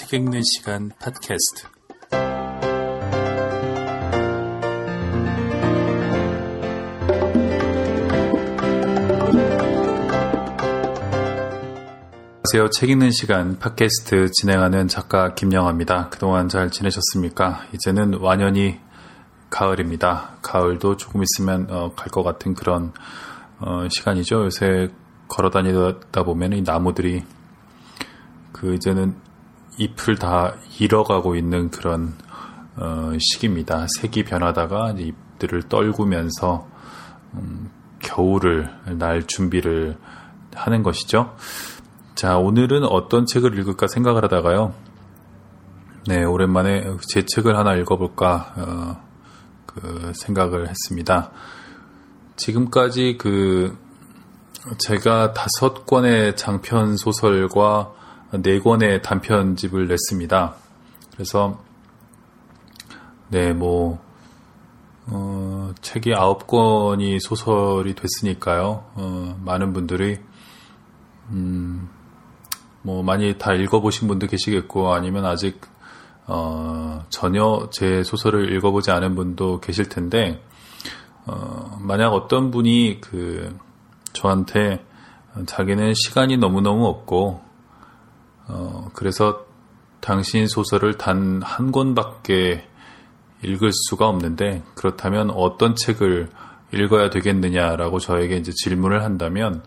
책 읽는 시간 팟캐스트. 안녕하세요. 책 읽는 시간 팟캐스트 진행하는 작가 김영아입니다. 그동안 잘 지내셨습니까? 이제는 완연히 가을입니다. 가을도 조금 있으면 어, 갈것 같은 그런 어, 시간이죠. 요새 걸어 다니다 보면 이 나무들이 그 이제는 잎을 다 잃어가고 있는 그런 어, 시기입니다. 색이 변하다가 잎들을 떨구면서 음, 겨울을 날 준비를 하는 것이죠. 자, 오늘은 어떤 책을 읽을까 생각을 하다가요. 네, 오랜만에 제 책을 하나 읽어볼까 어, 그 생각을 했습니다. 지금까지 그 제가 다섯 권의 장편 소설과 네 권의 단편집을 냈습니다. 그래서 네, 뭐 어, 책이 아홉 권이 소설이 됐으니까요. 어, 많은 분들이 음, 뭐 많이 다 읽어보신 분도 계시겠고 아니면 아직 어, 전혀 제 소설을 읽어보지 않은 분도 계실 텐데 어, 만약 어떤 분이 그 저한테 자기는 시간이 너무너무 없고 어, 그래서 당신 소설을 단 한 권밖에 읽을 수가 없는데 그렇다면 어떤 책을 읽어야 되겠느냐라고 저에게 이제 질문을 한다면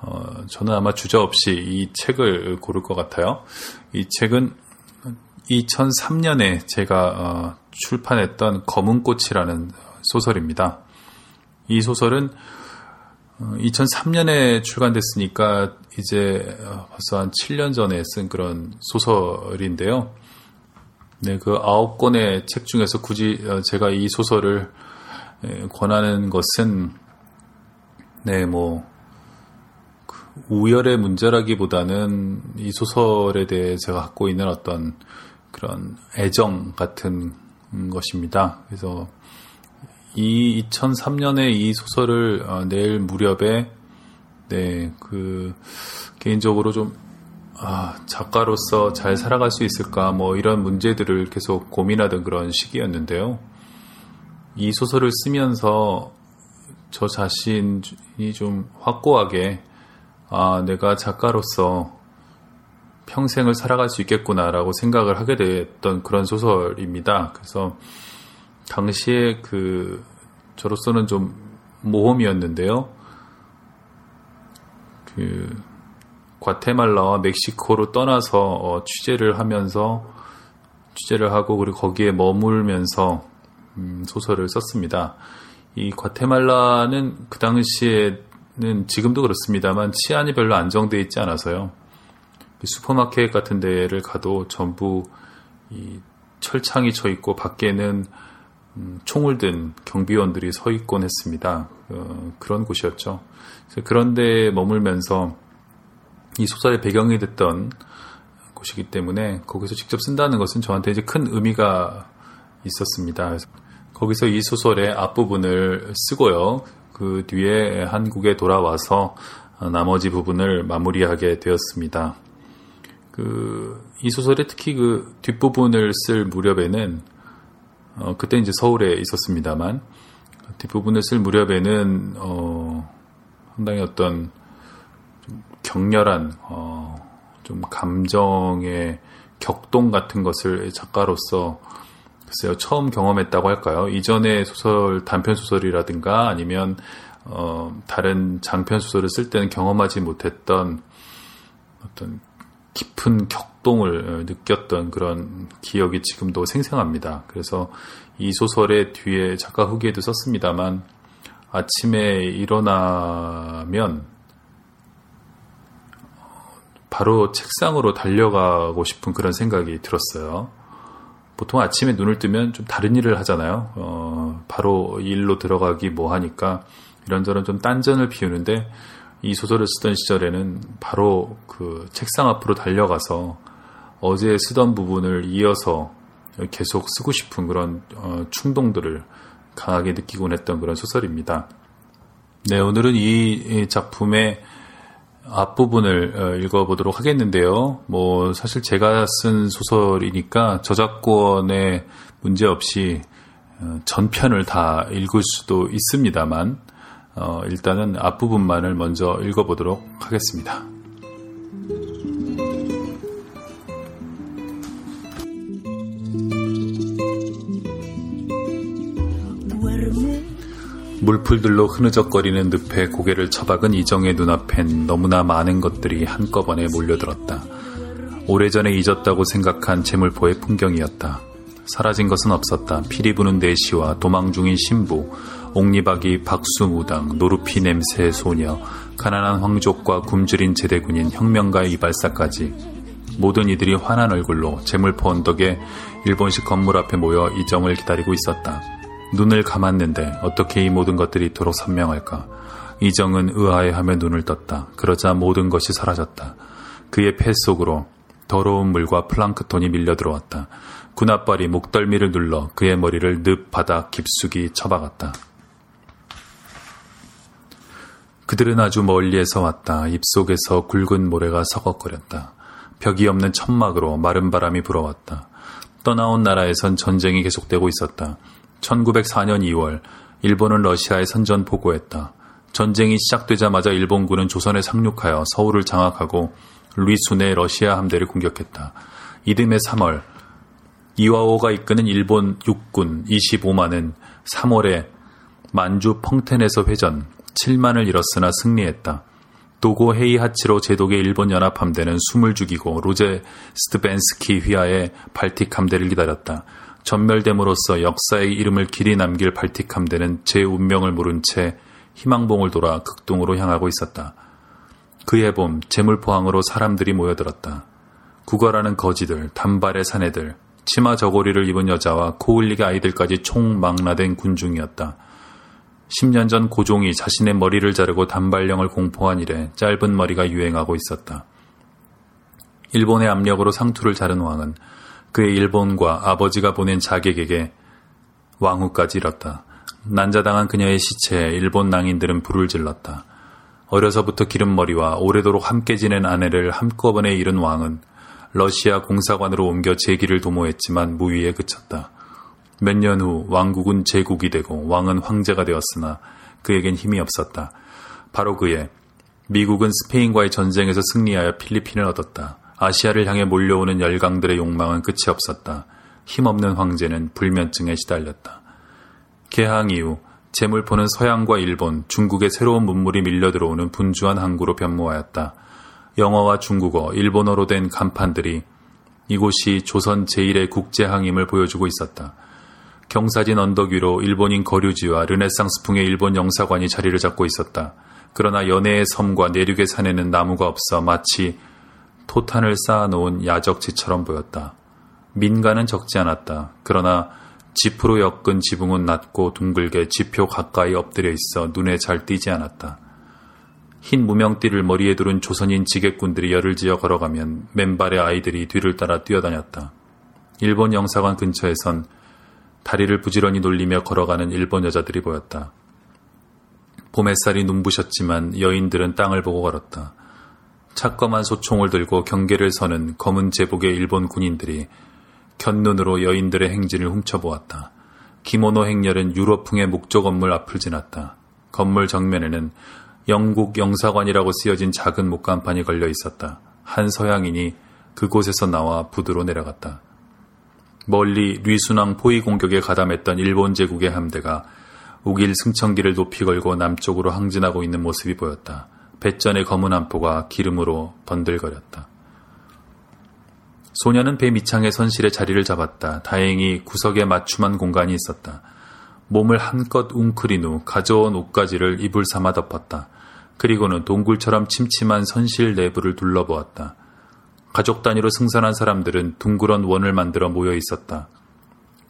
어, 저는 아마 주저 없이 이 책을 고를 것 같아요. 이 책은 2003년에 제가 어, 출판했던 검은꽃이라는 소설입니다. 이 소설은 2003년에 어, 출간됐으니까 이제 어, 벌써 한 7년 전에 쓴 그런 소설인데요. 네, 그 아홉 권의 책 중에서 굳이 어, 제가 이 소설을 권하는 것은 네, 뭐그 우열의 문제라기보다는 이 소설에 대해 제가 갖고 있는 어떤 그런 애정 같은 것입니다. 그래서 이 2003년에 이 소설을 어, 낼 무렵에 네, 그 개인적으로 좀 아, 작가로서 잘 살아갈 수 있을까 뭐 이런 문제들을 계속 고민하던 그런 시기였는데요. 이 소설을 쓰면서 저 자신이 좀 확고하게 아, 내가 작가로서 평생을 살아갈 수 있겠구나라고 생각을 하게 됐던 그런 소설입니다. 그래서 당시에 그 저로서는 좀 모험이었는데요. 그 과테말라와 멕시코로 떠나서 어, 취재를 하면서 취재를 하고 그리고 거기에 머물면서 음, 소설을 썼습니다. 이 과테말라는 그 당시에는 지금도 그렇습니다만 치안이 별로 안정되어 있지 않아서요. 슈퍼마켓 같은 데를 가도 전부 이 철창이 쳐 있고 밖에는 음, 총을 든 경비원들이 서 있곤 했습니다. 어, 그런 곳이었죠. 그런데 머물면서 이 소설의 배경이 됐던 곳이기 때문에 거기서 직접 쓴다는 것은 저한테 이제 큰 의미가 있었습니다. 거기서 이 소설의 앞부분을 쓰고요. 그 뒤에 한국에 돌아와서 나머지 부분을 마무리하게 되었습니다. 그, 이 소설의 특히 그 뒷부분을 쓸 무렵에는 어, 그때 이제 서울에 있었습니다만 뒷부분을 쓸 무렵에는 어, 상당히 어떤 좀 격렬한 어, 좀 감정의 격동 같은 것을 작가로서 글쎄요 처음 경험했다고 할까요? 이전의 소설 단편 소설이라든가 아니면 어, 다른 장편 소설을 쓸 때는 경험하지 못했던 어떤 깊은 격 동을 어, 느꼈던 그런 기억이 지금도 생생합니다. 그래서 이 소설의 뒤에 작가 후기에도 썼습니다만 아침에 일어나면 바로 책상으로 달려가고 싶은 그런 생각이 들었어요. 보통 아침에 눈을 뜨면 좀 다른 일을 하잖아요. 어, 바로 일로 들어가기 뭐 하니까 이런저런 좀 딴전을 피우는데 이 소설을 쓰던 시절에는 바로 그 책상 앞으로 달려가서 어제 쓰던 부분을 이어서 계속 쓰고 싶은 그런 어, 충동들을 강하게 느끼곤 했던 그런 소설입니다. 네, 오늘은 이 작품의 앞부분을 어, 읽어보도록 하겠는데요. 뭐 사실 제가 쓴 소설이니까 저작권에 문제 없이 어, 전편을 다 읽을 수도 있습니다만 어, 일단은 앞부분만을 먼저 읽어보도록 하겠습니다. 물풀들로 흐느적거리는 늪에 고개를 처박은 이정의 눈앞엔 너무나 많은 것들이 한꺼번에 몰려들었다. 오래전에 잊었다고 생각한 재물포의 풍경이었다. 사라진 것은 없었다. 피리 부는 내시와 도망 중인 신부, 옥리박이 박수무당, 노루피 냄새의 소녀, 가난한 황족과 굶주린 제대군인 혁명가의 이발사까지 모든 이들이 환한 얼굴로 재물포 언덕에 일본식 건물 앞에 모여 이정을 기다리고 있었다. 눈을 감았는데 어떻게 이 모든 것들이 이토록 선명할까? 이정은 의아해하며 눈을 떴다. 그러자 모든 것이 사라졌다. 그의 폐 속으로 더러운 물과 플랑크톤이 밀려 들어왔다. 군합발이 목덜미를 눌러 그의 머리를 늪 바닥 깊숙이 쳐박았다. 그들은 아주 멀리에서 왔다. 입속에서 굵은 모래가 서걱거렸다. 벽이 없는 천막으로 마른 바람이 불어왔다. 떠나온 나라에선 전쟁이 계속되고 있었다. 1904년 2월 일본은 러시아에 선전 보고했다. 전쟁이 시작되자마자 일본군은 조선에 상륙하여 서울을 장악하고 루이순의 러시아 함대를 공격했다. 이듬해 3월 이와오가 이끄는 일본 육군 25만은 3월에 만주 펑텐에서 회전 7만을 잃었으나 승리했다. 도고 헤이하치로 제독의 일본 연합함대는 숨을 죽이고 로제 스트벤스키 휘하의 발틱 함대를 기다렸다. 전멸됨으로써 역사의 이름을 길이 남길 발틱 함대는 제 운명을 모른 채 희망봉을 돌아 극동으로 향하고 있었다. 그해 봄 재물포항으로 사람들이 모여들었다. 구걸하는 거지들, 단발의 사내들, 치마 저고리를 입은 여자와 코흘리게 아이들까지 총망라된 군중이었다. 10년 전 고종이 자신의 머리를 자르고 단발령을 공포한 이래 짧은 머리가 유행하고 있었다. 일본의 압력으로 상투를 자른 왕은 그의 일본과 아버지가 보낸 자객에게 왕후까지 잃었다. 난자당한 그녀의 시체에 일본 낭인들은 불을 질렀다. 어려서부터 기름머리와 오래도록 함께 지낸 아내를 한꺼번에 잃은 왕은 러시아 공사관으로 옮겨 재기를 도모했지만 무위에 그쳤다. 몇 년 후 왕국은 제국이 되고 왕은 황제가 되었으나 그에겐 힘이 없었다. 바로 그해 미국은 스페인과의 전쟁에서 승리하여 필리핀을 얻었다. 아시아를 향해 몰려오는 열강들의 욕망은 끝이 없었다. 힘없는 황제는 불면증에 시달렸다. 개항 이후 재물포는 서양과 일본, 중국의 새로운 문물이 밀려 들어오는 분주한 항구로 변모하였다. 영어와 중국어, 일본어로 된 간판들이 이곳이 조선 제1의 국제항임을 보여주고 있었다. 경사진 언덕 위로 일본인 거류지와 르네상스풍의 일본 영사관이 자리를 잡고 있었다. 그러나 연해의 섬과 내륙의 산에는 나무가 없어 마치 토탄을 쌓아놓은 야적지처럼 보였다. 민가는 적지 않았다. 그러나 지프로 엮은 지붕은 낮고 둥글게 지표 가까이 엎드려 있어 눈에 잘 띄지 않았다. 흰 무명띠를 머리에 두른 조선인 지객꾼들이 열을 지어 걸어가면 맨발의 아이들이 뒤를 따라 뛰어다녔다. 일본 영사관 근처에선 다리를 부지런히 놀리며 걸어가는 일본 여자들이 보였다. 봄 햇살이 눈부셨지만 여인들은 땅을 보고 걸었다. 차검한 소총을 들고 경계를 서는 검은 제복의 일본 군인들이 견눈으로 여인들의 행진을 훔쳐보았다. 기모노 행렬은 유럽풍의 목조 건물 앞을 지났다. 건물 정면에는 영국 영사관이라고 쓰여진 작은 목간판이 걸려 있었다. 한 서양인이 그곳에서 나와 부두로 내려갔다. 멀리 류순왕 포위 공격에 가담했던 일본 제국의 함대가 우길 승천기를 높이 걸고 남쪽으로 항진하고 있는 모습이 보였다. 배전의 검은 안포가 기름으로 번들거렸다. 소녀는 배 밑창의 선실에 자리를 잡았다. 다행히 구석에 맞춤한 공간이 있었다. 몸을 한껏 웅크린 후 가져온 옷가지를 이불 삼아 덮었다. 그리고는 동굴처럼 침침한 선실 내부를 둘러보았다. 가족 단위로 승선한 사람들은 둥그런 원을 만들어 모여 있었다.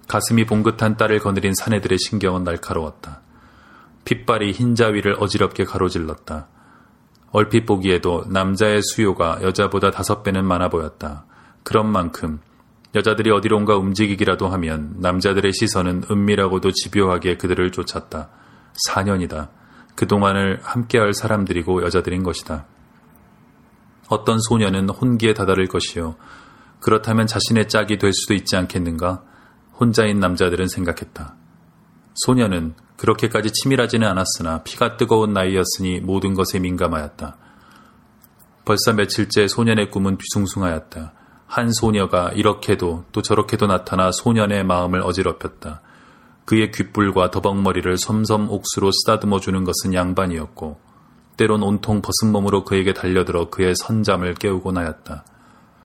가슴이 봉긋한 딸을 거느린 사내들의 신경은 날카로웠다. 핏발이 흰 자위를 어지럽게 가로질렀다. 얼핏 보기에도 남자의 수요가 여자보다 다섯 배는 많아 보였다. 그런 만큼 여자들이 어디론가 움직이기라도 하면 남자들의 시선은 은밀하고도 집요하게 그들을 쫓았다. 4년이다. 그동안을 함께할 사람들이고 여자들인 것이다. 어떤 소녀는 혼기에 다다를 것이요. 그렇다면 자신의 짝이 될 수도 있지 않겠는가? 혼자인 남자들은 생각했다. 소녀는 그렇게까지 치밀하지는 않았으나 피가 뜨거운 나이였으니 모든 것에 민감하였다. 벌써 며칠째 소년의 꿈은 뒤숭숭하였다. 한 소녀가 이렇게도 또 저렇게도 나타나 소년의 마음을 어지럽혔다. 그의 귓불과 더벅머리를 섬섬 옥수로 쓰다듬어 주는 것은 양반이었고 때론 온통 벗은 몸으로 그에게 달려들어 그의 선잠을 깨우곤 하였다.